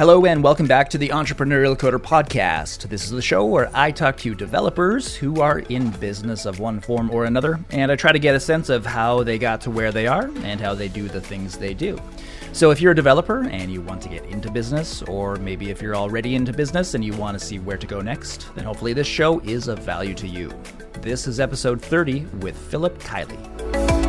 Hello, and welcome back to the Entrepreneurial Coder Podcast. This is the show where I talk to developers who are in business of one form or another, and I try to get a sense of how they got to where they are and how they do the things they do. So, if you're a developer and you want to get into business, or maybe if you're already into business and you want to see where to go next, then hopefully this show is of value to you. This is episode 30 with Philip Kiely.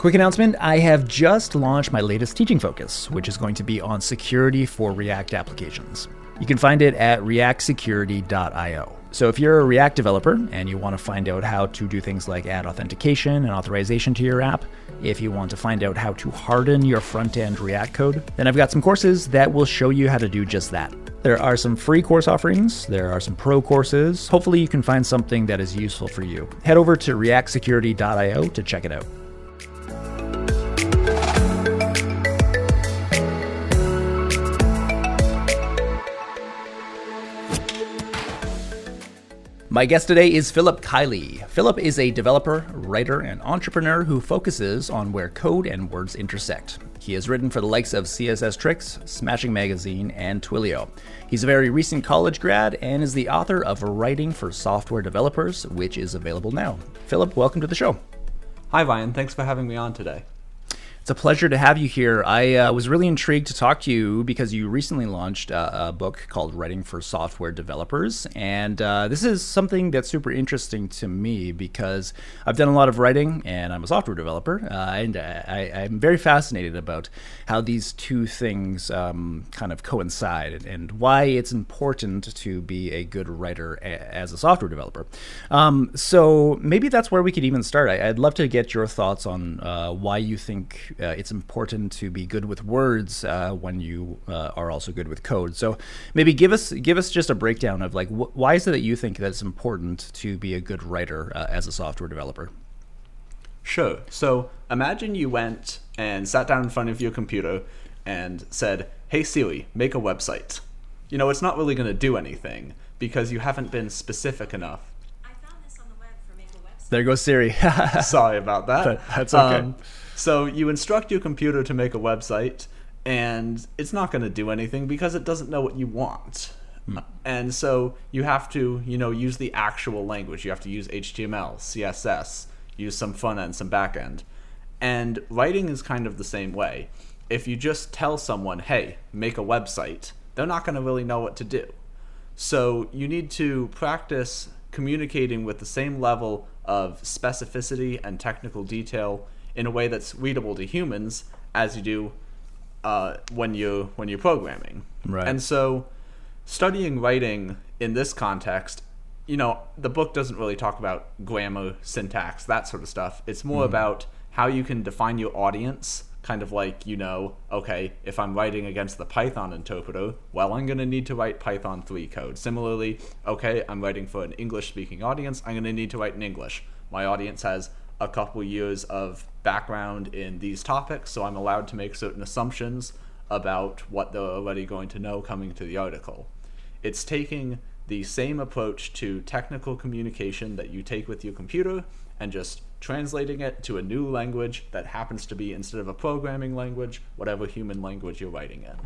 Quick announcement I have just launched my latest teaching focus, which is going to be on security for React applications. You can find it at reactsecurity.io. So, if you're a React developer and you want to find out how to do things like add authentication and authorization to your app, if you want to find out how to harden your front end React code, then I've got some courses that will show you how to do just that. There are some free course offerings, there are some pro courses. Hopefully, you can find something that is useful for you. Head over to reactsecurity.io to check it out. My guest today is Philip Kiely. Philip is a developer, writer, and entrepreneur who focuses on where code and words intersect. He has written for the likes of CSS Tricks, Smashing Magazine, and Twilio. He's a very recent college grad and is the author of Writing for Software Developers, which is available now. Philip, welcome to the show. Hi, Ryan. Thanks for having me on today. It's a pleasure to have you here. I uh, was really intrigued to talk to you because you recently launched a, a book called Writing for Software Developers. And uh, this is something that's super interesting to me because I've done a lot of writing and I'm a software developer. Uh, and I, am very fascinated about how these two things um, kind of coincide and why it's important to be a good writer a, as a software developer. Um, so maybe that's where we could even start. I, would love to get your thoughts on uh, why you think uh, it's important to be good with words uh, when you uh, are also good with code. So maybe give us give us just a breakdown of like wh- why is it that you think that it's important to be a good writer uh, as a software developer? Sure. So imagine you went and sat down in front of your computer and said, "Hey Siri, make a website." You know, it's not really going to do anything because you haven't been specific enough. There goes Siri. Sorry about that. But that's okay. Um, so you instruct your computer to make a website, and it's not going to do anything because it doesn't know what you want. Hmm. And so you have to, you know, use the actual language. You have to use HTML, CSS, use some front end, some back end. And writing is kind of the same way. If you just tell someone, hey, make a website, they're not going to really know what to do. So you need to practice communicating with the same level of specificity and technical detail in a way that's readable to humans as you do uh, when you when you're programming. Right. And so, studying writing in this context, you know, the book doesn't really talk about grammar, syntax, that sort of stuff. It's more mm about how you can define your audience. Kind of like, you know, okay, if I'm writing against the Python interpreter, well, I'm going to need to write Python 3 code. Similarly, okay, I'm writing for an English speaking audience, I'm going to need to write in English. My audience has a couple years of background in these topics, so I'm allowed to make certain assumptions about what they're already going to know coming to the article. It's taking the same approach to technical communication that you take with your computer and just translating it to a new language that happens to be, instead of a programming language, whatever human language you're writing in.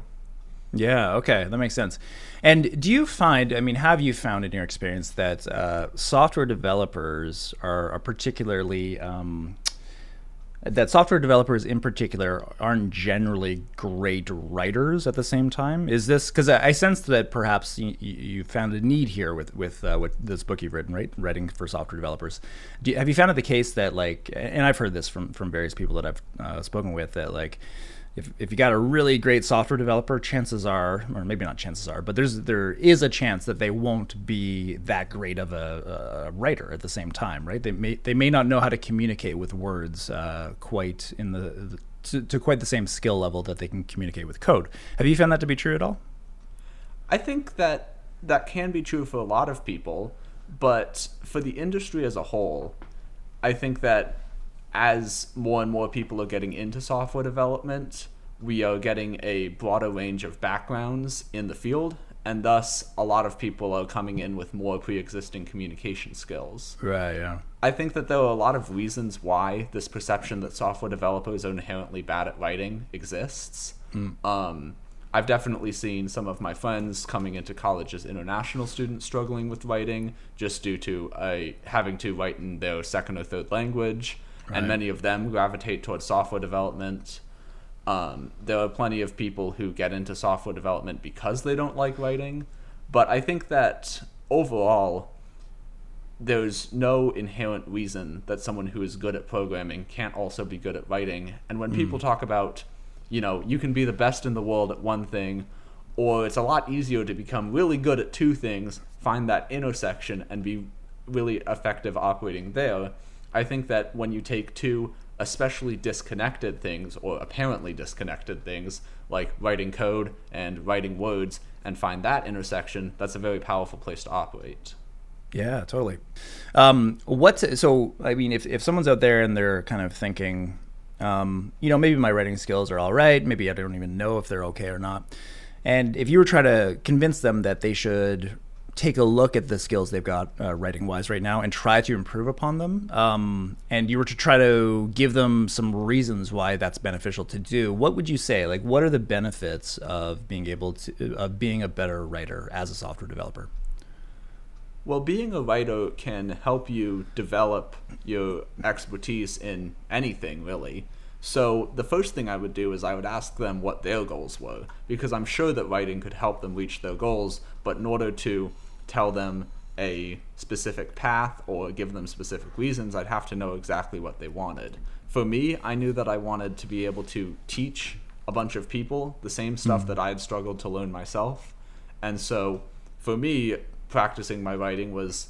Yeah, okay, that makes sense. And do you find, I mean, have you found in your experience that uh, software developers are, are particularly, um, that software developers in particular aren't generally great writers at the same time? Is this, because I, I sense that perhaps you, you, found a need here with, with, uh, with this book you've written, right? Writing for software developers. Have you found it the case that, like, and I've heard this from, from various people that I've uh, spoken with, that, like, if, if you got a really great software developer, chances are, or maybe not chances are, but there's there is a chance that they won't be that great of a, a writer at the same time, right? They may they may not know how to communicate with words uh, quite in the, to, to quite the same skill level that they can communicate with code. Have you found that to be true at all? I think that that can be true for a lot of people, but for the industry as a whole, I think that as more and more people are getting into software development, we are getting a broader range of backgrounds in the field. and thus a lot of people are coming in with more pre-existing communication skills. Right. Yeah. I think that there are a lot of reasons why this perception that software developers are inherently bad at writing exists. Um, I've definitely seen some of my friends coming into college as international students struggling with writing just due to uh, having to write in their second or third language, Right. and many of them gravitate towards software development. Um, there are plenty of people who get into software development because they don't like writing, but I think that overall, there's no inherent reason that someone who is good at programming can't also be good at writing. And when people talk about, you know, you can be the best in the world at one thing, or it's a lot easier to become really good at two things, find that intersection and be really effective operating there. I think that when you take two especially disconnected things or apparently disconnected things like writing code and writing words and find that intersection, that's a very powerful place to operate. Yeah, totally. Um, what's so? I mean, if if someone's out there and they're kind of thinking, um, you know, maybe my writing skills are all right, maybe I don't even know if they're okay or not, and if you were trying to convince them that they should take a look at the skills they've got uh, writing wise right now and try to improve upon them, um, and you were to try to give them some reasons why that's beneficial to do, what would you say? Like, what are the benefits of being able to of being a better writer as a software developer? Well, being a writer can help you develop your expertise in anything, really. So, the first thing I would do is I would ask them what their goals were, because I'm sure that writing could help them reach their goals, but in order to tell them a specific path or give them specific reasons, I'd have to know exactly what they wanted. For me, I knew that I wanted to be able to teach a bunch of people the same stuff mm. that I had struggled to learn myself. And so, for me, practicing my writing was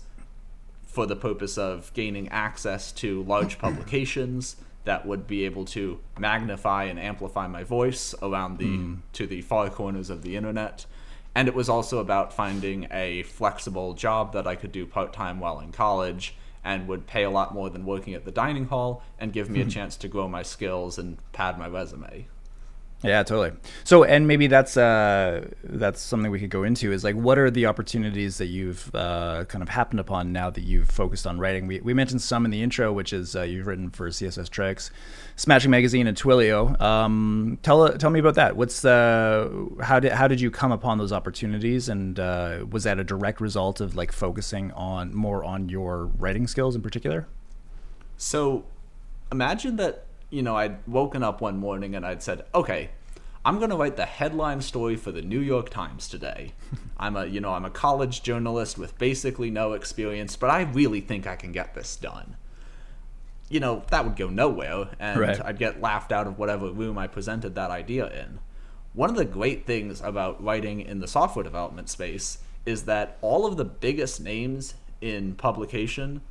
for the purpose of gaining access to large publications that would be able to magnify and amplify my voice around the mm. to the far corners of the internet and it was also about finding a flexible job that I could do part-time while in college and would pay a lot more than working at the dining hall and give me a hmm. chance to grow my skills and pad my resume. Yeah, totally. So, and maybe that's uh, that's something we could go into is like, what are the opportunities that you've uh, kind of happened upon now that you've focused on writing? We, we mentioned some in the intro, which is uh, you've written for CSS Tricks, Smashing Magazine, and Twilio. Um, tell tell me about that. What's the how did how did you come upon those opportunities, and uh, was that a direct result of like focusing on more on your writing skills in particular? So imagine that, you know, I'd woken up one morning and I'd said, okay, I'm going to write the headline story for the New York Times today. I'm a, you know, I'm a college journalist with basically no experience, but I really think I can get this done. You know, that would go nowhere and Right. I'd get laughed out of whatever room I presented that idea in. One of the great things about writing in the software development space is that all of the biggest names in publication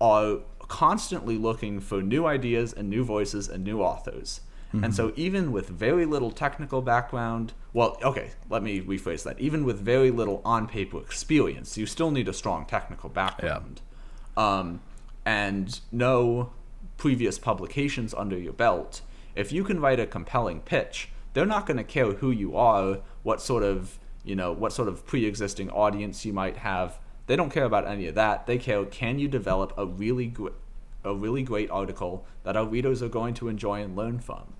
are constantly looking for new ideas and new voices and new authors. And so, even with very little technical background, well, okay, let me rephrase that. Even with very little on paper experience, you still need a strong technical background. Um, and no previous publications under your belt. If you can write a compelling pitch, they're not going to care who you are, what sort of you know what sort of pre-existing audience you might have. They don't care about any of that. They care can you develop a really gr- a really great article that our readers are going to enjoy and learn from.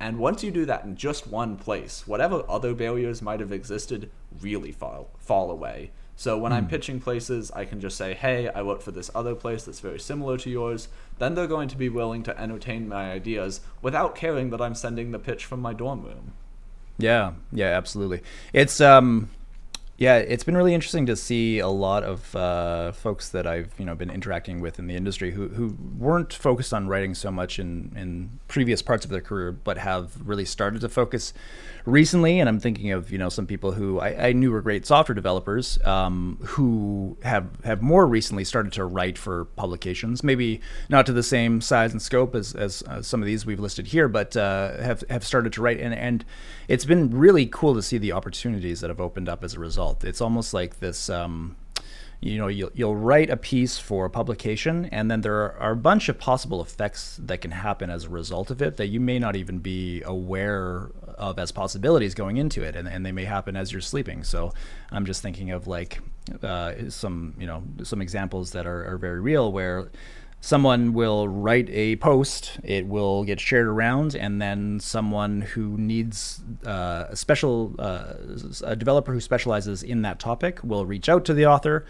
And once you do that in just one place, whatever other barriers might have existed really fall fall away. So when I'm pitching places, I can just say, "Hey, I work for this other place that's very similar to yours." Then they're going to be willing to entertain my ideas without caring that I'm sending the pitch from my dorm room. Yeah, yeah, absolutely. It's um, yeah, it's been really interesting to see a lot of uh, folks that I've you know been interacting with in the industry who who weren't focused on writing so much in in previous parts of their career, but have really started to focus recently. And I'm thinking of you know some people who I, I knew were great software developers um, who have have more recently started to write for publications, maybe not to the same size and scope as as uh, some of these we've listed here, but uh, have have started to write and and it's been really cool to see the opportunities that have opened up as a result. It's almost like this. Um, you know you'll, you'll write a piece for a publication and then there are, a bunch of possible effects that can happen as a result of it that you may not even be aware of as possibilities going into it and, and they may happen as you're sleeping so i'm just thinking of like uh, some you know some examples that are, are very real where someone will write a post, it will get shared around, and then someone who needs uh, a special, uh, a developer who specializes in that topic will reach out to the author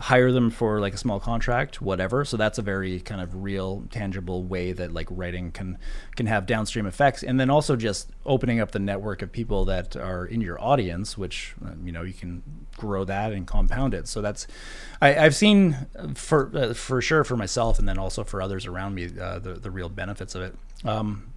hire them for like a small contract whatever. So that's a very kind of real tangible way that like writing can can have downstream effects. And then also just opening up the network of people that are in your audience which uh, you know you can grow that and compound it. So that's I, have seen for uh, for sure for myself and then also for others around me uh, the the real benefits of it. Um,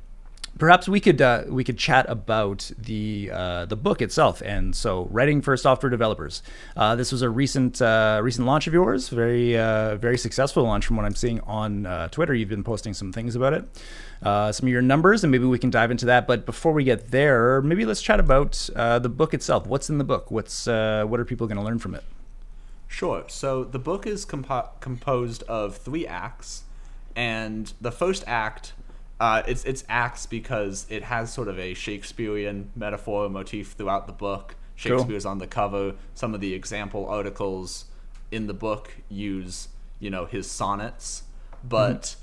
perhaps we could uh, we could chat about the uh, the book itself. And so, writing for software developers. Uh, this was a recent uh, recent launch of yours. Very uh, very successful launch from what I'm seeing on uh, Twitter. You've been posting some things about it. some of your numbers, and maybe we can dive into that. But before we get there, maybe let's chat about the book itself. What's in the book? What's what are people going to learn from it? Sure. So the book is compo- composed of three acts, and the first act uh, it's it's acts because it has sort of a Shakespearean metaphor motif throughout the book. Shakespeare's cool. on the cover. Some of the example articles in the book use you know his sonnets, but. Mm-hmm.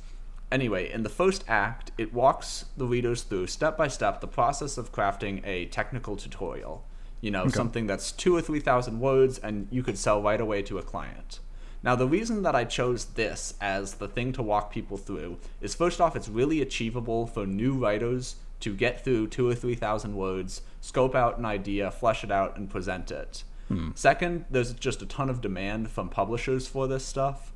Anyway, in the first act, it walks the readers through step by step the process of crafting a technical tutorial. You know, okay. something that's two or three thousand words and you could sell right away to a client. Now, the reason that I chose this as the thing to walk people through is first off, it's really achievable for new writers to get through two or three thousand words, scope out an idea, flesh it out, and present it. Hmm. Second, there's just a ton of demand from publishers for this stuff.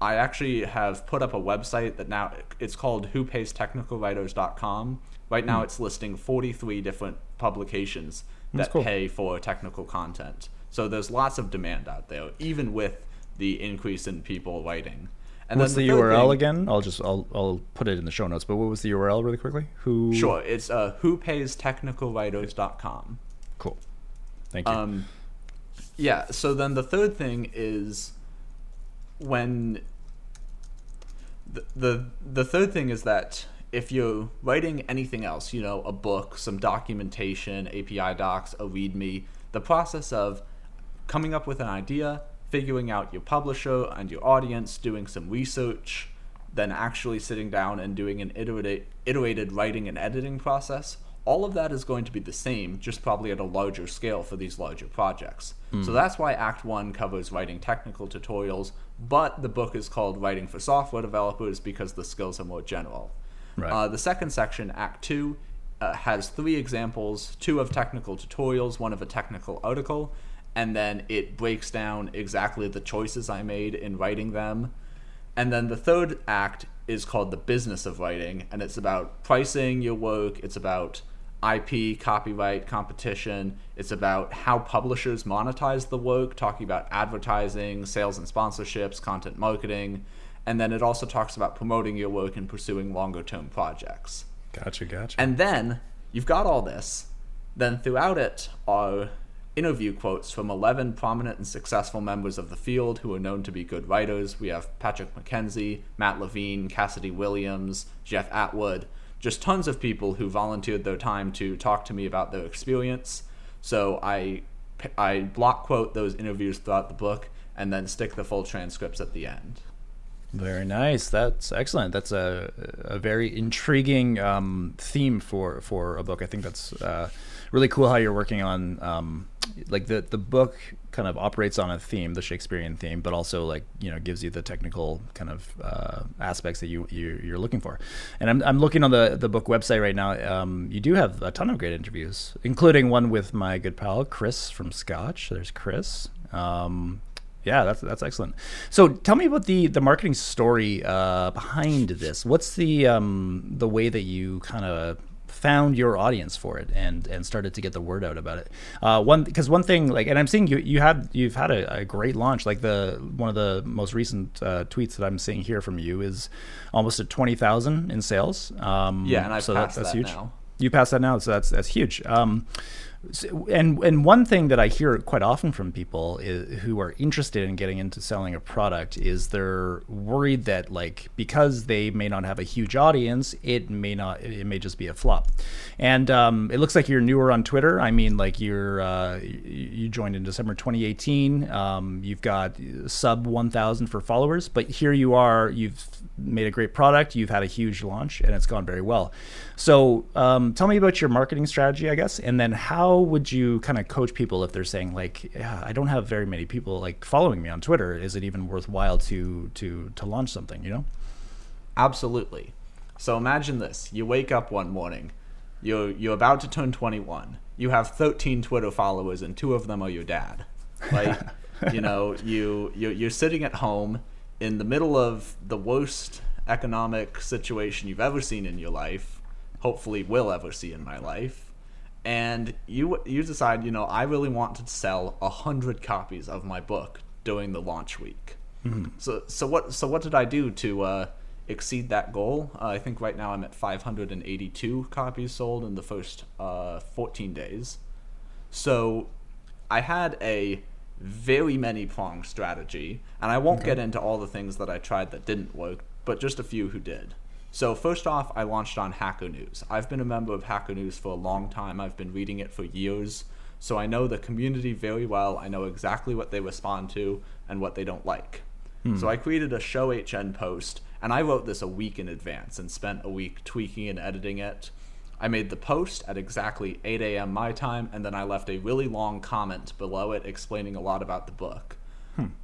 I actually have put up a website that now it's called whopaystechnicalwriters.com. Right now, hmm. it's listing 43 different publications that cool. pay for technical content. So there's lots of demand out there, even with the increase in people writing. And What's the, the URL thing, again? I'll just I'll I'll put it in the show notes. But what was the URL really quickly? Who? Sure, it's uh, whopaystechnicalwriters.com. Cool. Thank you. Um, yeah. So then the third thing is when the, the the third thing is that if you're writing anything else, you know, a book, some documentation, API docs, a README, the process of coming up with an idea, figuring out your publisher and your audience, doing some research, then actually sitting down and doing an iterated, iterated writing and editing process, all of that is going to be the same, just probably at a larger scale for these larger projects. Mm. So that's why Act 1 covers writing technical tutorials, but the book is called Writing for Software Developers because the skills are more general. Right. Uh, the second section, Act 2, uh, has three examples two of technical tutorials, one of a technical article, and then it breaks down exactly the choices I made in writing them. And then the third act is called the business of writing, and it's about pricing your work. It's about IP, copyright, competition. It's about how publishers monetize the work, talking about advertising, sales and sponsorships, content marketing. And then it also talks about promoting your work and pursuing longer term projects. Gotcha, gotcha. And then you've got all this. Then throughout it are interview quotes from 11 prominent and successful members of the field who are known to be good writers. We have Patrick McKenzie, Matt Levine, Cassidy Williams, Jeff Atwood, just tons of people who volunteered their time to talk to me about their experience. So I, I block quote those interviews throughout the book and then stick the full transcripts at the end. Very nice. That's excellent. That's a, a very intriguing um, theme for, for a book. I think that's uh, really cool how you're working on um, like the the book kind of operates on a theme, the Shakespearean theme, but also like you know gives you the technical kind of uh, aspects that you, you are looking for. And I'm I'm looking on the the book website right now. Um, you do have a ton of great interviews, including one with my good pal Chris from Scotch. There's Chris. Um, yeah, that's that's excellent. So tell me about the the marketing story uh, behind this. What's the um, the way that you kind of found your audience for it and and started to get the word out about it. Uh, one because one thing like and I'm seeing you you had you've had a, a great launch. Like the one of the most recent uh, tweets that I'm seeing here from you is almost at twenty thousand in sales. Um, yeah, and I've so passed that, that's that huge. Now. You passed that now, so that's that's huge. Um, and and one thing that I hear quite often from people is, who are interested in getting into selling a product is they're worried that like because they may not have a huge audience, it may not it may just be a flop. And um, it looks like you're newer on Twitter. I mean, like you're uh, you joined in December 2018. Um, you've got sub 1,000 for followers, but here you are. You've made a great product. You've had a huge launch, and it's gone very well. So, um, tell me about your marketing strategy, I guess, and then how would you kind of coach people if they're saying like, yeah, I don't have very many people like following me on Twitter. Is it even worthwhile to to to launch something? You know? Absolutely. So imagine this: you wake up one morning, you're you're about to turn 21. You have 13 Twitter followers, and two of them are your dad. Like, you know, you you're, you're sitting at home in the middle of the worst economic situation you've ever seen in your life, hopefully will ever see in my life, and you you decide, you know, I really want to sell a hundred copies of my book during the launch week. So so what so what did I do to uh, exceed that goal? Uh, I think right now I'm at 582 copies sold in the first uh, 14 days. So I had a very many prong strategy, and I won't get into all the things that I tried that didn't work, but just a few who did. So first off, I launched on Hacker News. I've been a member of Hacker News for a long time. I've been reading it for years, so I know the community very well. I know exactly what they respond to and what they don't like. So I created a show HN post, and I wrote this a week in advance and spent a week tweaking and editing it. I made the post at exactly 8 a.m. my time, and then I left a really long comment below it explaining a lot about the book.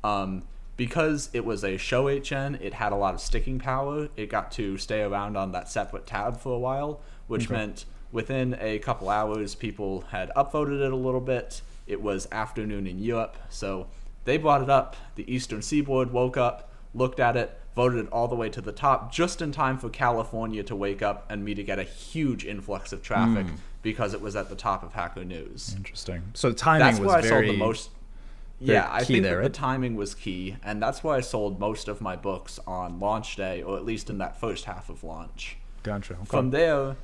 Um, because it was a show HN, it had a lot of sticking power. It got to stay around on that separate tab for a while, which meant within a couple hours, people had upvoted it a little bit. It was afternoon in Europe, so they brought it up. The Eastern Seaboard woke up, looked at it, voted it all the way to the top, just in time for California to wake up and me to get a huge influx of traffic hmm. because it was at the top of Hacker News. Interesting. So the timing That's was where I very sold the most. Yeah, I think there, that right? the timing was key, and that's why I sold most of my books on launch day, or at least in that first half of launch. Gotcha. Okay. From there,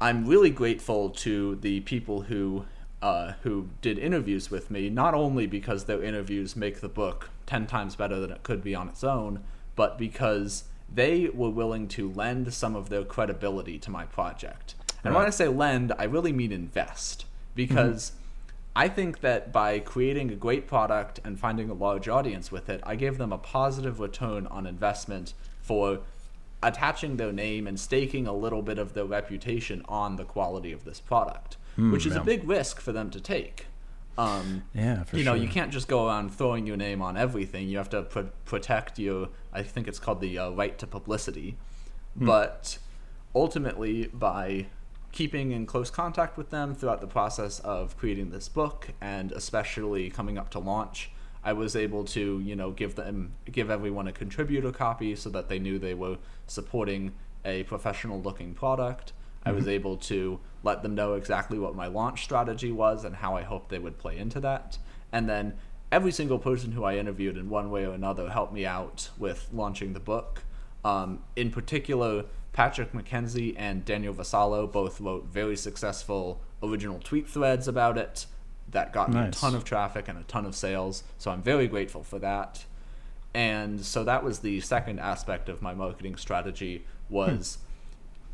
I'm really grateful to the people who uh, who did interviews with me. Not only because their interviews make the book ten times better than it could be on its own, but because they were willing to lend some of their credibility to my project. And when I say lend, I really mean invest because. I think that by creating a great product and finding a large audience with it, I gave them a positive return on investment for attaching their name and staking a little bit of their reputation on the quality of this product, which is yeah. a big risk for them to take. Um, Yeah, for you know, sure. you can't just go around throwing your name on everything. You have to pr- protect your, I think it's called the uh, right to publicity. Hmm. But ultimately, by keeping in close contact with them throughout the process of creating this book and especially coming up to launch, I was able to, you know, give them give everyone a contributor copy so that they knew they were supporting a professional looking product. I was able to let them know exactly what my launch strategy was and how I hoped they would play into that. And then every single person who I interviewed in one way or another helped me out with launching the book. Um, in particular, Patrick McKenzie and Daniel Vassallo both wrote very successful original tweet threads about it that got me a ton of traffic and a ton of sales. So I'm very grateful for that. And so that was the second aspect of my marketing strategy was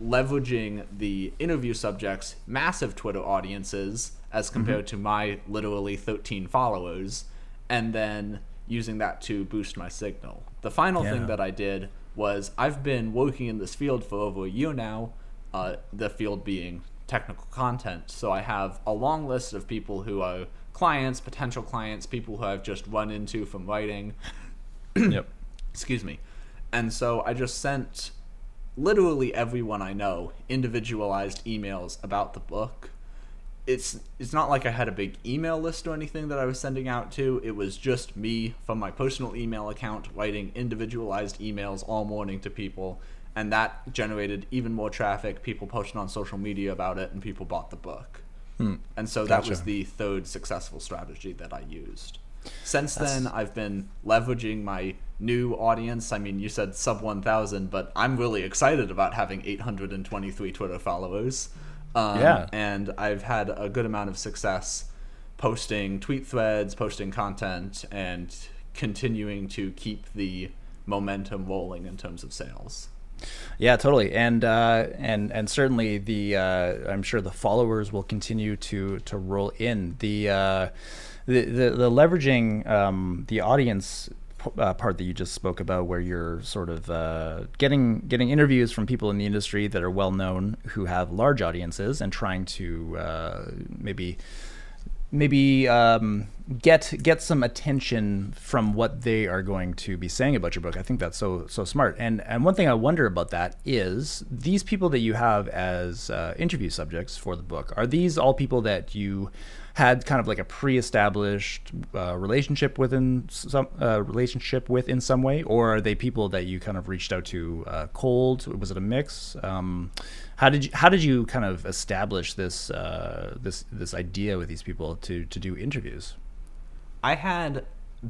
hmm. leveraging the interview subjects' massive Twitter audiences as mm-hmm. compared to my literally 13 followers, and then using that to boost my signal. The final Yeah. thing that I did was I've been working in this field for over a year now, uh, the field being technical content. So I have a long list of people who are clients, potential clients, people who I've just run into from writing yep. excuse me. And so I just sent literally everyone I know individualized emails about the book. It's it's not like I had a big email list or anything that I was sending out to. It was just me from my personal email account writing individualized emails all morning to people and that generated even more traffic. People posted on social media about it and people bought the book. Hmm. And so that was the third successful strategy that I used. Since then, I've been leveraging my new audience. I mean, you said sub 1,000, but I'm really excited about having 823 Twitter followers. Um, Yeah. And I've had a good amount of success posting tweet threads, posting content, and continuing to keep the momentum rolling in terms of sales. Yeah, totally, and uh, and and certainly the uh, I'm sure the followers will continue to to roll in the uh, the, the the leveraging um, the audience uh, part that you just spoke about, where you're sort of uh, getting getting interviews from people in the industry that are well known who have large audiences and trying to uh, maybe maybe um, get get some attention from what they are going to be saying about your book. I think that's so so smart. And and one thing I wonder about that is these people that you have as uh, interview subjects for the book are these all people that you had kind of like a pre-established uh, relationship within some uh, relationship with in some way, or are they people that you kind of reached out to uh, cold? Was it a mix? Um, how did you how did you kind of establish this uh, this this idea with these people to to do interviews? I had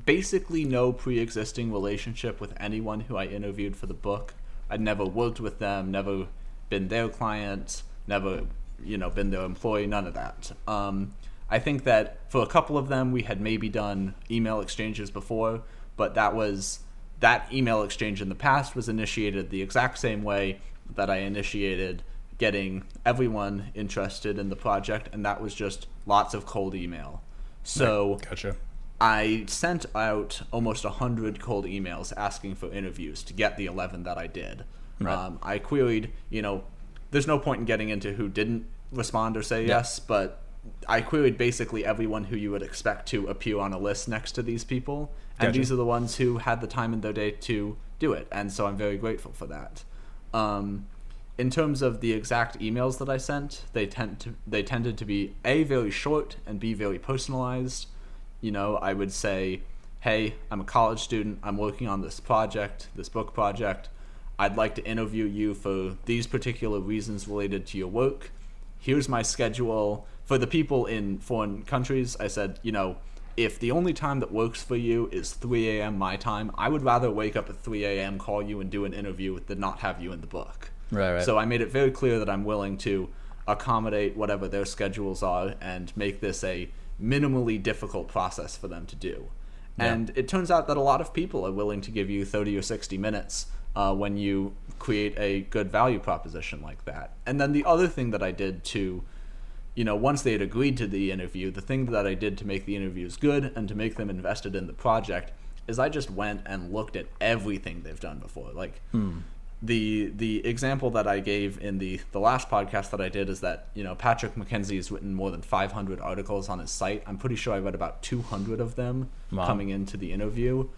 basically no pre-existing relationship with anyone who I interviewed for the book. I'd never worked with them, never been their client, never, you know, been their employee, none of that. Um, I think that for a couple of them, we had maybe done email exchanges before, but that was that email exchange in the past was initiated the exact same way that I initiated getting everyone interested in the project, and that was just lots of cold email. So Gotcha. I sent out almost 100 cold emails asking for interviews to get the 11 that I did. Right. Um, I queried, you know, there's no point in getting into who didn't respond or say Yeah. yes, but I queried basically everyone who you would expect to appear on a list next to these people. And Gotcha. these are the ones who had the time in their day to do it. And so I'm very grateful for that. Um, in terms of the exact emails that I sent, they tend to they tended to be a very short and b very personalized. You know, I would say, "Hey, I'm a college student. I'm working on this project, this book project. I'd like to interview you for these particular reasons related to your work. Here's my schedule." For the people in foreign countries, I said, you know, if the only time that works for you is 3 a.m. my time, I would rather wake up at 3 a.m., call you, and do an interview than not have you in the book. Right, right. So I made it very clear that I'm willing to accommodate whatever their schedules are and make this a minimally difficult process for them to do. Yeah. And it turns out that a lot of people are willing to give you 30 or 60 minutes uh, when you create a good value proposition like that. And then the other thing that I did to, you know, once they had agreed to the interview, the thing that I did to make the interviews good and to make them invested in the project is I just went and looked at everything they've done before. Like, the the example that I gave in the the last podcast that I did is that you know Patrick McKenzie has written more than 500 articles on his site. I'm pretty sure I read about 200 of them Wow. coming into the interview,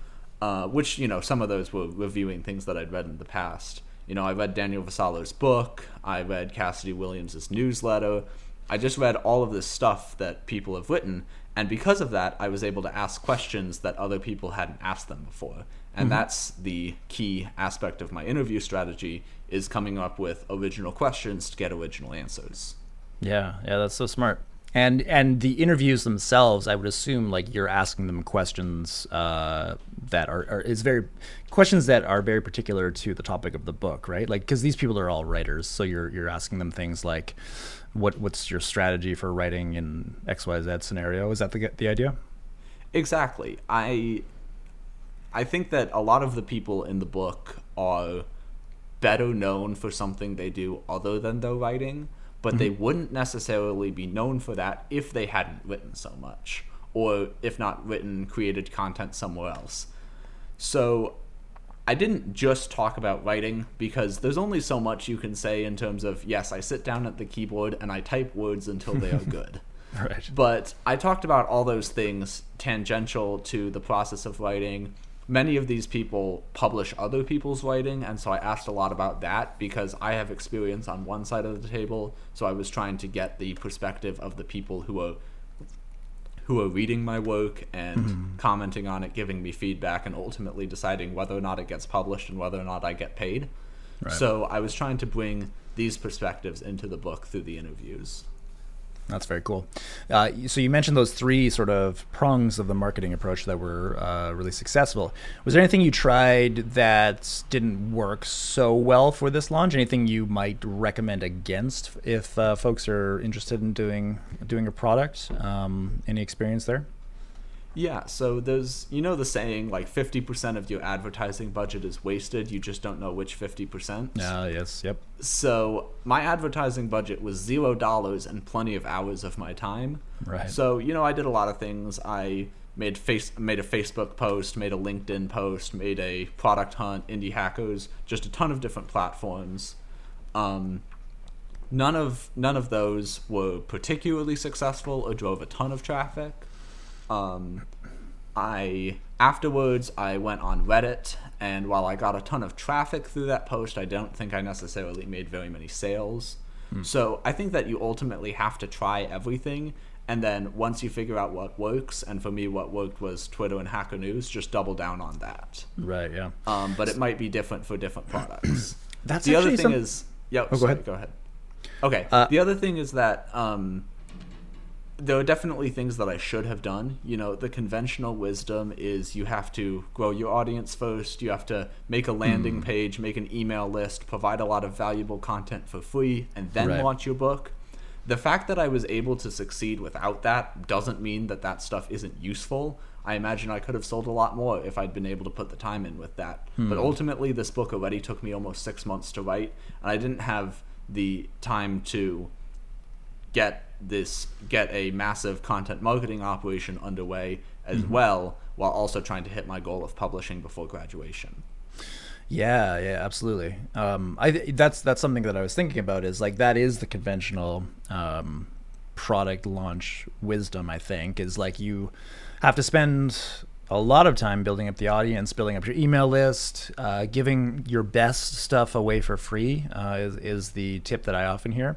uh, which you know some of those were reviewing things that I'd read in the past. You know, I read Daniel Vassallo's book. I read Cassidy Williams's newsletter. I just read all of this stuff that people have written, and because of that, I was able to ask questions that other people hadn't asked them before. And that's the key aspect of my interview strategy is coming up with original questions to get original answers. Yeah, yeah, that's so smart. And and the interviews themselves, I would assume, like you're asking them questions uh, that are, are is very questions that are very particular to the topic of the book, right? Like because these people are all writers, so you're you're asking them things like, what what's your strategy for writing in X Y Z scenario? Is that the the idea? Exactly. I I think that a lot of the people in the book are better known for something they do other than their writing, but they mm-hmm. wouldn't necessarily be known for that if they hadn't written so much, or if not written, created content somewhere else. So I didn't just talk about writing because there's only so much you can say in terms of, yes, I sit down at the keyboard and I type words until they are good. Right. But I talked about all those things tangential to the process of writing. Many of these people publish other people's writing, and so I asked a lot about that because I have experience on one side of the table. So I was trying to get the perspective of the people who are who are reading my work and mm-hmm. commenting on it, giving me feedback, and ultimately deciding whether or not it gets published and whether or not I get paid. Right. So I was trying to bring these perspectives into the book through the interviews. That's very cool. Uh, so you mentioned those three sort of prongs of the marketing approach that were uh, really successful. Was there anything you tried that didn't work so well for this launch? Anything you might recommend against if uh, folks are interested in doing doing a product? Um, any experience there? Yeah, so there's you know the saying like 50% of your advertising budget is wasted, you just don't know which 50%. Ah, yes, yep. So my advertising budget was zero dollars and plenty of hours of my time. Right. So you know I did a lot of things. I made face made a Facebook post, made a LinkedIn post, made a product hunt, indie hackers, just a ton of different platforms. Um, none of none of those were particularly successful or drove a ton of traffic. Um, I afterwards I went on Reddit, and while I got a ton of traffic through that post, I don't think I necessarily made very many sales. So I think that you ultimately have to try everything, and then once you figure out what works, and for me, what worked was Twitter and Hacker News, just double down on that. Right, yeah. Um, but it might be different for different products. That's the other thing some- is, yeah. go sorry, ahead. Go ahead. Okay. Uh, the other thing is that um, there are definitely things that I should have done. You know, the conventional wisdom is you have to grow your audience first. You have to make a landing Hmm. page, make an email list, provide a lot of valuable content for free, and then Right. launch your book. The fact that I was able to succeed without that doesn't mean that that stuff isn't useful. I imagine I could have sold a lot more if I'd been able to put the time in with that. But ultimately, this book already took me almost six months to write, and I didn't have the time to get this get a massive content marketing operation underway as well while also trying to hit my goal of publishing before graduation. Yeah, yeah, absolutely. Um, I th- that's that's something that I was thinking about. Is like that is the conventional um, product launch wisdom. I think is like you have to spend a lot of time building up the audience, building up your email list, uh, giving your best stuff away for free uh, is, is the tip that I often hear.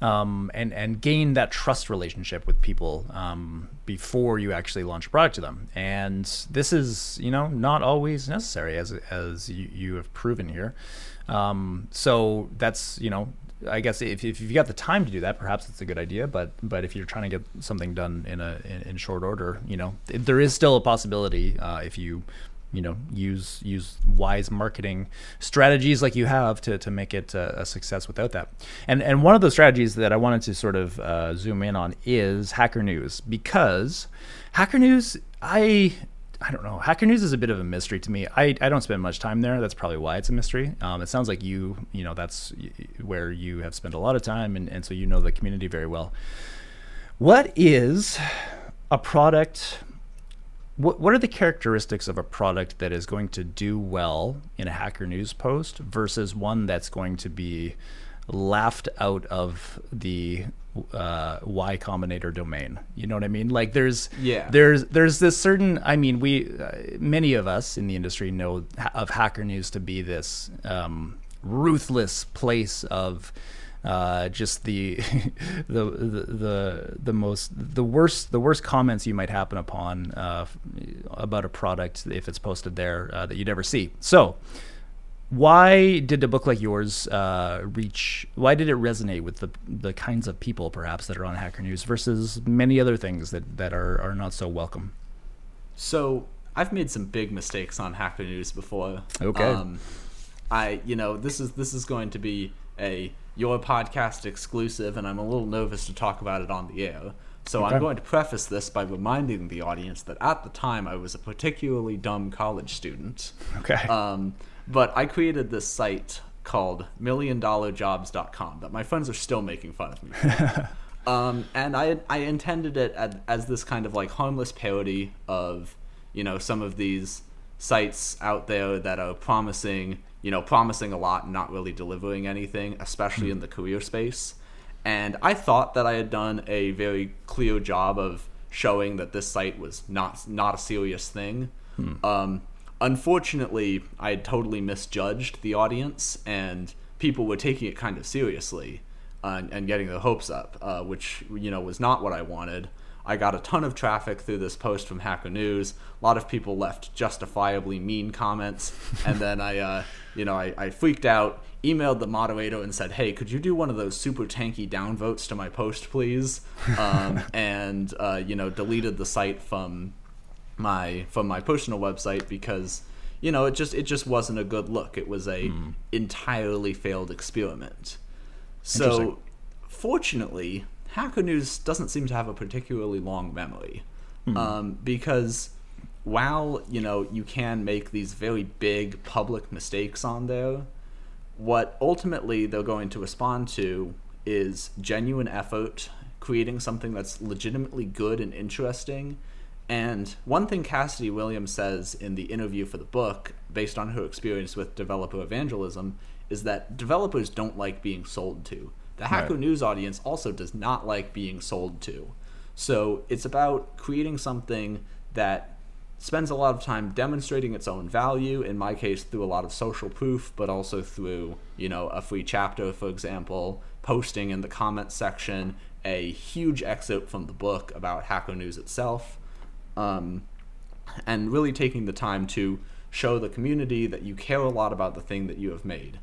Um, and and gain that trust relationship with people um, before you actually launch a product to them. And this is, you know, not always necessary, as as you, you have proven here. Um, so that's, you know, I guess if, if you've got the time to do that, perhaps it's a good idea. But but if you're trying to get something done in a in, in short order, you know, there is still a possibility uh, if you you know use use wise marketing strategies like you have to, to make it a, a success without that and and one of the strategies that i wanted to sort of uh, zoom in on is hacker news because hacker news i I don't know. Hacker News is a bit of a mystery to me. I, I don't spend much time there. That's probably why it's a mystery. Um, it sounds like you, you know, that's where you have spent a lot of time, and, and so you know the community very well. What is a product what what are the characteristics of a product that is going to do well in a hacker news post versus one that's going to be laughed out of the uh, Y Combinator domain? You know what I mean? Like there's Yeah. there's there's this certain. I mean, we uh, many of us in the industry know of hacker news to be this um, ruthless place of uh, just the, the the the the most the worst the worst comments you might happen upon uh, about a product if it's posted there uh, that you'd ever see. So, why did a book like yours uh, reach? Why did it resonate with the the kinds of people perhaps that are on Hacker News versus many other things that that are are not so welcome? So I've made some big mistakes on Hacker News before. Okay. Um, I you know this is this is going to be a your podcast exclusive, and I'm a little nervous to talk about it on the air. So Okay. I'm going to preface this by reminding the audience that at the time I was a particularly dumb college student. Okay. Um, but I created this site called milliondollarjobs.com that my friends are still making fun of me. um, and I I intended it as, as this kind of like harmless parody of you know some of these sites out there that are promising you know promising a lot and not really delivering anything, especially in the career space. And I thought that I had done a very clear job of showing that this site was not not a serious thing. Um, unfortunately, I had totally misjudged the audience, and people were taking it kind of seriously. uh, and getting their hopes up, uh, which you know was not what I wanted. I got a ton of traffic through this post from Hacker News. A lot of people left justifiably mean comments, and then I, uh, you know, I, I, freaked out, emailed the moderator and said, "Hey, could you do one of those super tanky downvotes to my post, please?" Um, and uh, you know, deleted the site from my from my personal website because you know it just it just wasn't a good look. It was a mm. entirely failed experiment. So, fortunately, Hacker News doesn't seem to have a particularly long memory mm. um, because while you know you can make these very big public mistakes on there, what ultimately they're going to respond to is genuine effort, creating something that's legitimately good and interesting. And one thing Cassidy Williams says in the interview for the book, based on her experience with developer evangelism, is that developers don't like being sold to. The Hacker right. News audience also does not like being sold to. So it's about creating something that spends a lot of time demonstrating its own value in my case through a lot of social proof but also through you know a free chapter for example posting in the comments section a huge excerpt from the book about hacker news itself um, and really taking the time to show the community that you care a lot about the thing that you have made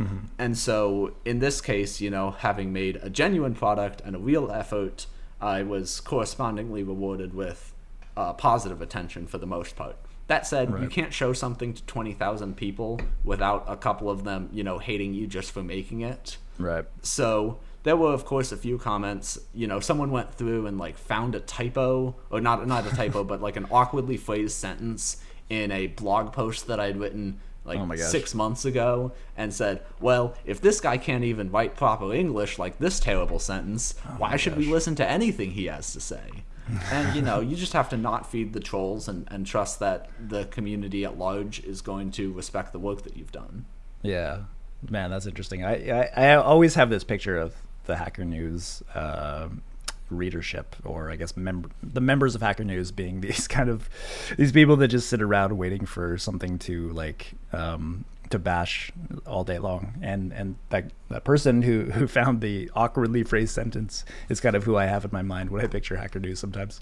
Mm-hmm. And so in this case, you know, having made a genuine product and a real effort, I was correspondingly rewarded with uh, positive attention for the most part. That said, right. you can't show something to 20,000 people without a couple of them, you know, hating you just for making it. Right. So there were, of course, a few comments. You know, someone went through and like found a typo, or not not a typo, but like an awkwardly phrased sentence in a blog post that I'd written like oh six months ago and said, "Well, if this guy can't even write proper English like this terrible sentence, oh why should gosh. we listen to anything he has to say?" and you know, you just have to not feed the trolls and, and trust that the community at large is going to respect the work that you've done. Yeah, man, that's interesting. I I, I always have this picture of the Hacker News. Uh, readership or i guess mem- the members of hacker news being these kind of these people that just sit around waiting for something to like um, to bash all day long and and that that person who who found the awkwardly phrased sentence is kind of who i have in my mind when i picture hacker news sometimes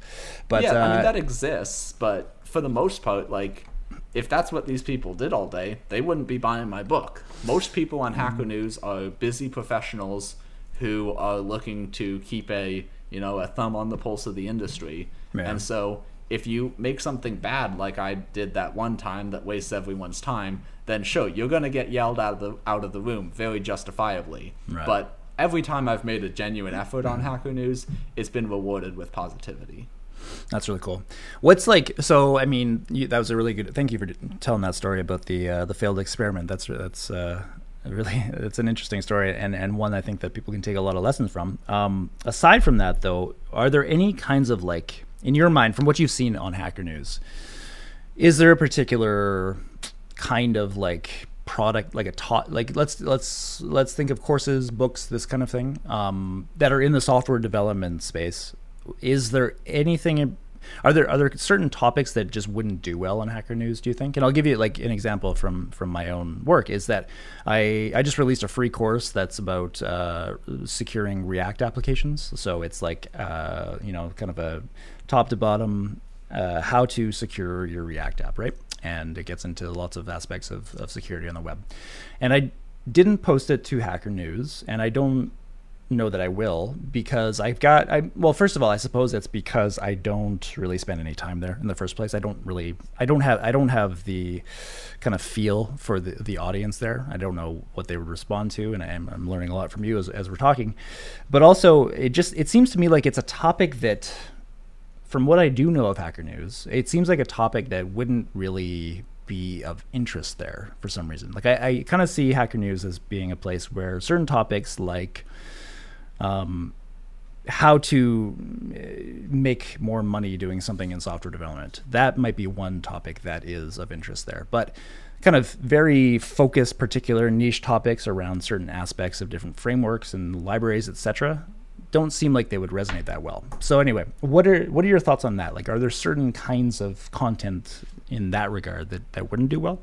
but yeah uh, i mean uh, that exists but for the most part like if that's what these people did all day, they wouldn't be buying my book. Most people on Hacker mm-hmm. News are busy professionals who are looking to keep a you know, a thumb on the pulse of the industry. Man. And so if you make something bad like I did that one time that wastes everyone's time, then sure, you're going to get yelled out of the out of the room very justifiably. Right. But every time I've made a genuine effort on Hacker News, it's been rewarded with positivity. That's really cool. What's like? So, I mean, you, that was a really good. Thank you for telling that story about the uh, the failed experiment. That's that's uh, really it's an interesting story and, and one I think that people can take a lot of lessons from. Um, aside from that, though, are there any kinds of like in your mind, from what you've seen on Hacker News, is there a particular kind of like product like a taught like let's let's let's think of courses books this kind of thing um, that are in the software development space is there anything are there are there certain topics that just wouldn't do well on Hacker News? Do you think? And I'll give you like an example from from my own work. Is that I I just released a free course that's about uh, securing React applications. So it's like uh, you know kind of a top to bottom uh, how to secure your React app, right? And it gets into lots of aspects of, of security on the web. And I didn't post it to Hacker News, and I don't know that I will because I've got I well first of all I suppose it's because I don't really spend any time there in the first place. I don't really I don't have I don't have the kind of feel for the, the audience there. I don't know what they would respond to and I'm, I'm learning a lot from you as, as we're talking. But also it just it seems to me like it's a topic that from what I do know of Hacker News, it seems like a topic that wouldn't really be of interest there for some reason. Like I, I kind of see Hacker News as being a place where certain topics like um, how to uh, make more money doing something in software development. That might be one topic that is of interest there. But kind of very focused, particular niche topics around certain aspects of different frameworks and libraries, etc., don't seem like they would resonate that well. So anyway, what are what are your thoughts on that? Like, are there certain kinds of content in that regard that that wouldn't do well?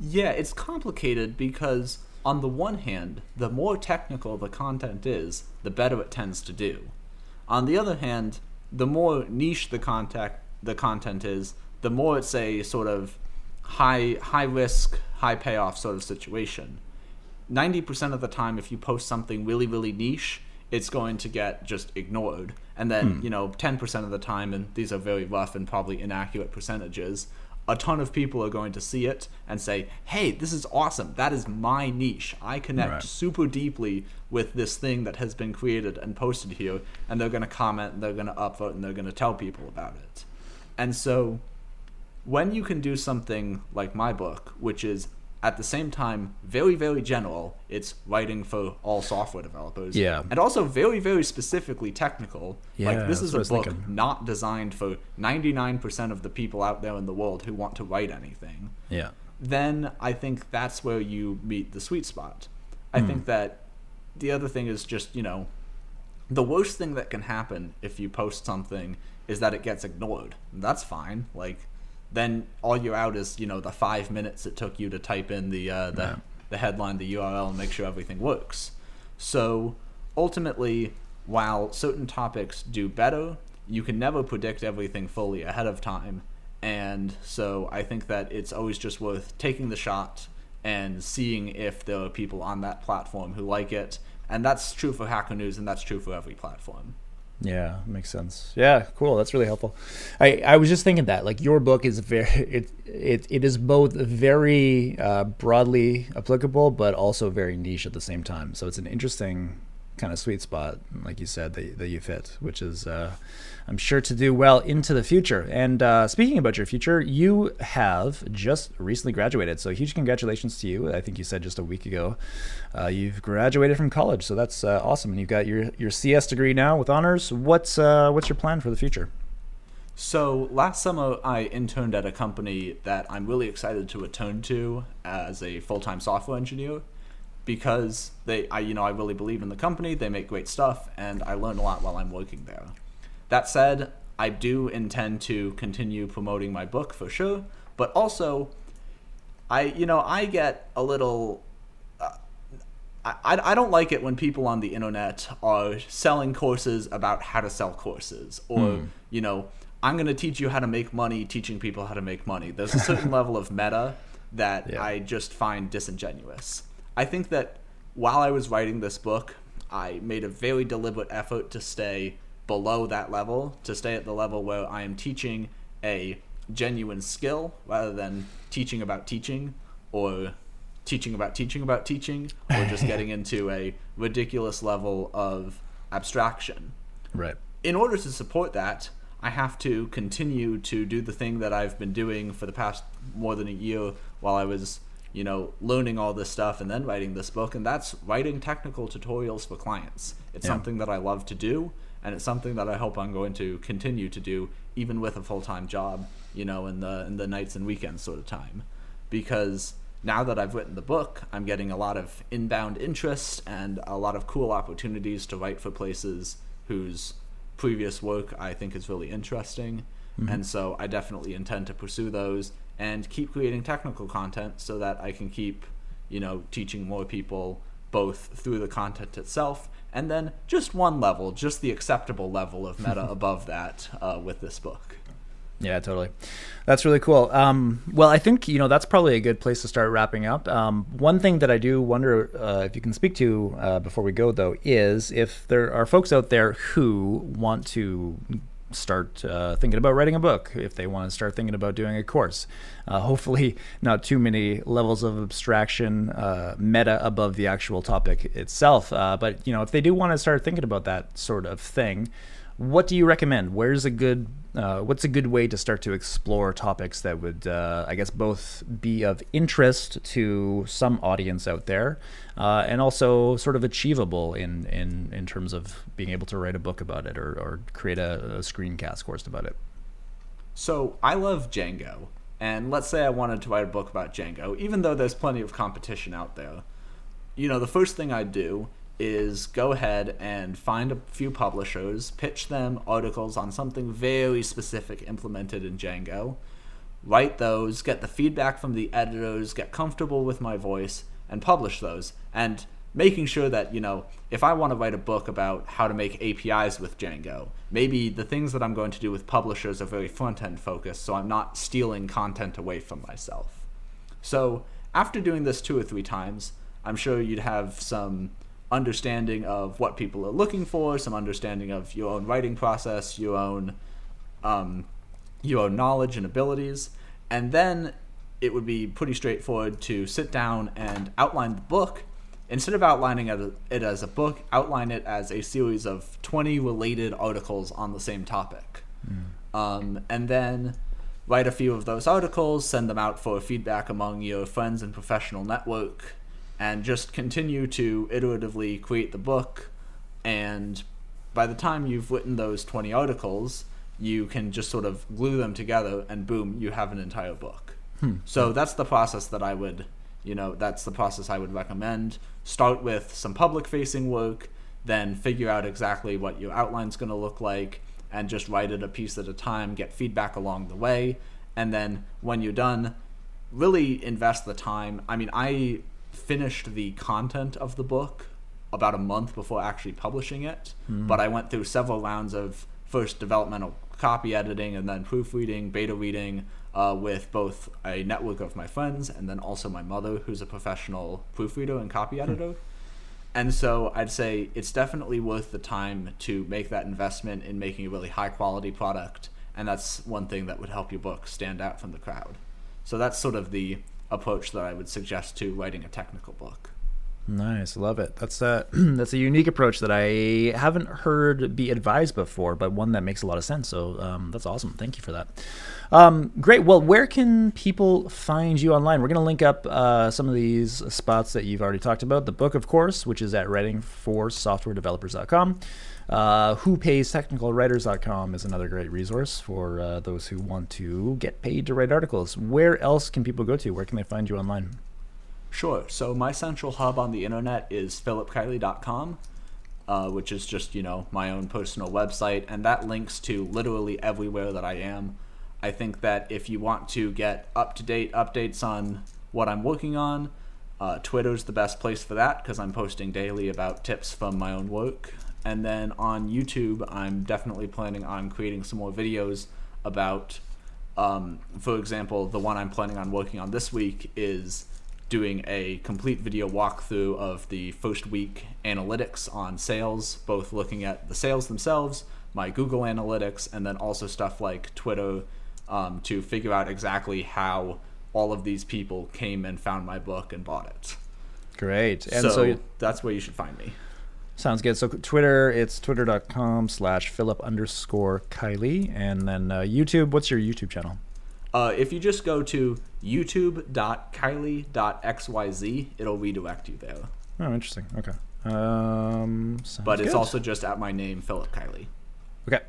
Yeah, it's complicated because on the one hand, the more technical the content is, the better it tends to do. On the other hand, the more niche the content the content is, the more it's a sort of high high risk, high payoff sort of situation. 90% of the time if you post something really really niche, it's going to get just ignored. And then, hmm. you know, 10% of the time and these are very rough and probably inaccurate percentages, a ton of people are going to see it and say, "Hey, this is awesome. That is my niche. I connect Right. super deeply with this thing that has been created and posted here." And they're going to comment, and they're going to upvote, and they're going to tell people about it. And so, when you can do something like my book, which is at the same time very, very general, it's writing for all software developers, Yeah. and also very, very specifically technical. Yeah, like this is a book thinking. not designed for 99% of the people out there in the world who want to write anything, Yeah. then I think that's where you meet the sweet spot. I Hmm. think that the other thing is just, you know, the worst thing that can happen if you post something is that it gets ignored. That's fine. Like, then all you're out is, you know, the five minutes it took you to type in the uh, the, Yeah. the headline, the URL, and make sure everything works. So ultimately, while certain topics do better, you can never predict everything fully ahead of time. And so I think that it's always just worth taking the shot and seeing if there are people on that platform who like it. And that's true for Hacker News, and that's true for every platform. Yeah, makes sense. Yeah, cool. That's really helpful. I, I was just thinking that like your book is very it it, it is both very uh, broadly applicable but also very niche at the same time. So it's an interesting kind of sweet spot, like you said, that, that you fit, which is uh, I'm sure to do well into the future. And uh, speaking about your future, you have just recently graduated, so huge congratulations to you. I think you said just a week ago uh, you've graduated from college, so that's uh, awesome. And you've got your your CS degree now with honors. What's uh, what's your plan for the future? So last summer, I interned at a company that I'm really excited to return to as a full-time software engineer because they, I, you know, I really believe in the company. They make great stuff, and I learn a lot while I'm working there. That said, I do intend to continue promoting my book for sure, but also, I, you know, I get a little uh, I, I don't like it when people on the internet are selling courses about how to sell courses or hmm. you know i'm going to teach you how to make money teaching people how to make money there's a certain level of meta that Yeah. i just find disingenuous i think that while i was writing this book i made a very deliberate effort to stay below that level to stay at the level where i am teaching a genuine skill rather than teaching about teaching or teaching about teaching about teaching or just getting into a ridiculous level of abstraction. Right. In order to support that, I have to continue to do the thing that I've been doing for the past more than a year while I was, you know, learning all this stuff and then writing this book, and that's writing technical tutorials for clients. It's Yeah. something that I love to do, and it's something that I hope I'm going to continue to do even with a full-time job, you know, in the in the nights and weekends sort of time. Because now that I've written the book, I'm getting a lot of inbound interest and a lot of cool opportunities to write for places whose previous work I think is really interesting. Mm-hmm. And so I definitely intend to pursue those and keep creating technical content so that I can keep, you know, teaching more people both through the content itself and then just one level, just the acceptable level of meta above that uh, with this book. Yeah, totally. That's really cool. Um, well, I think you know that's probably a good place to start wrapping up. Um, one thing that I do wonder uh, if you can speak to uh, before we go, though, is if there are folks out there who want to start uh, thinking about writing a book, if they want to start thinking about doing a course. Uh, hopefully, not too many levels of abstraction, uh, meta above the actual topic itself. Uh, but you know, if they do want to start thinking about that sort of thing, what do you recommend? Where's a good uh, what's a good way to start to explore topics that would, uh, I guess, both be of interest to some audience out there, uh, and also sort of achievable in, in, in terms of being able to write a book about it or, or create a, a screencast course about it? So I love Django, and let's say I wanted to write a book about Django, even though there's plenty of competition out there. You know, the first thing I'd do is go ahead and find a few publishers, pitch them articles on something very specific implemented in Django, write those, get the feedback from the editors, get comfortable with my voice, and publish those. And making sure that, you know, if I want to write a book about how to make APIs with Django, maybe the things that I'm going to do with publishers are very front end focused, so I'm not stealing content away from myself. So after doing this two or three times, I'm sure you'd have some understanding of what people are looking for, some understanding of your own writing process, your own um, your own knowledge and abilities, and then it would be pretty straightforward to sit down and outline the book. Instead of outlining it as a book, outline it as a series of 20 related articles on the same topic. Mm. Um, and then write a few of those articles, send them out for feedback among your friends and professional network, and just continue to iteratively create the book. And by the time you've written those 20 articles, you can just sort of glue them together, and boom, you have an entire book. Hmm. So that's the process that I would, you know, that's the process I would recommend. Start with some public facing work, then figure out exactly what your outline's going to look like, and just write it a piece at a time, get feedback along the way, and then when you're done, really invest the time. I mean, I finished the content of the book about a month before actually publishing it, mm. but I went through several rounds of first developmental copy editing and then proofreading, beta reading uh, with both a network of my friends and then also my mother, who's a professional proofreader and copy hmm. editor. And so I'd say it's definitely worth the time to make that investment in making a really high quality product. And that's one thing that would help your book stand out from the crowd. So that's sort of the approach that I would suggest to writing a technical book. Nice, love it. That's a that's a unique approach that I haven't heard be advised before, but one that makes a lot of sense. So um, that's awesome. Thank you for that. Um, great. Well, where can people find you online? We're going to link up uh, some of these spots that you've already talked about. The book, of course, which is at writingforsoftwaredevelopers.com. Uh, whopaystechnicalwriters.com is another great resource for uh, those who want to get paid to write articles. Where else can people go to? Where can they find you online? Sure. So my central hub on the internet is philipkiely.com, uh, which is just you know my own personal website, and that links to literally everywhere that I am. I think that if you want to get up to date updates on what I'm working on, uh, Twitter's the best place for that because I'm posting daily about tips from my own work. And then on YouTube, I'm definitely planning on creating some more videos about, um, for example, the one I'm planning on working on this week is doing a complete video walkthrough of the first week analytics on sales, both looking at the sales themselves, my Google Analytics, and then also stuff like Twitter um, to figure out exactly how all of these people came and found my book and bought it. Great. And so, so that's where you should find me. Sounds good. So Twitter, it's twitter.com slash Philip underscore Kiely. And then uh, YouTube, what's your YouTube channel? Uh, if you just go to youtube.kylie.xyz, it'll redirect you there. Oh, interesting. Okay. Um, but it's good. also just at my name, Philip Kiely. Okay.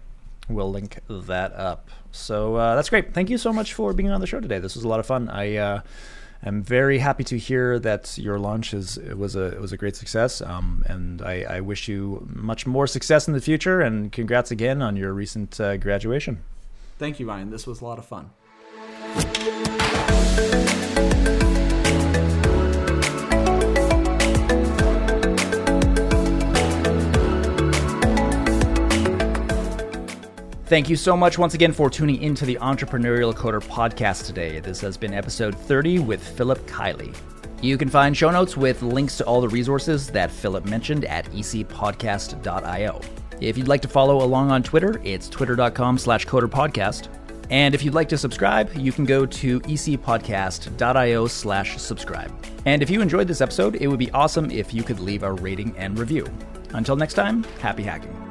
We'll link that up. So uh, that's great. Thank you so much for being on the show today. This was a lot of fun. I uh, am very happy to hear that your launch is it was a it was a great success. Um, and I, I, wish you much more success in the future. And congrats again on your recent uh, graduation. Thank you, Ryan. This was a lot of fun. Thank you so much once again for tuning into the Entrepreneurial Coder podcast today. This has been episode 30 with Philip Kiely. You can find show notes with links to all the resources that Philip mentioned at ecpodcast.io. If you'd like to follow along on Twitter, it's twitter.com slash coderpodcast. And if you'd like to subscribe, you can go to ecpodcast.io slash subscribe. And if you enjoyed this episode, it would be awesome if you could leave a rating and review. Until next time, happy hacking.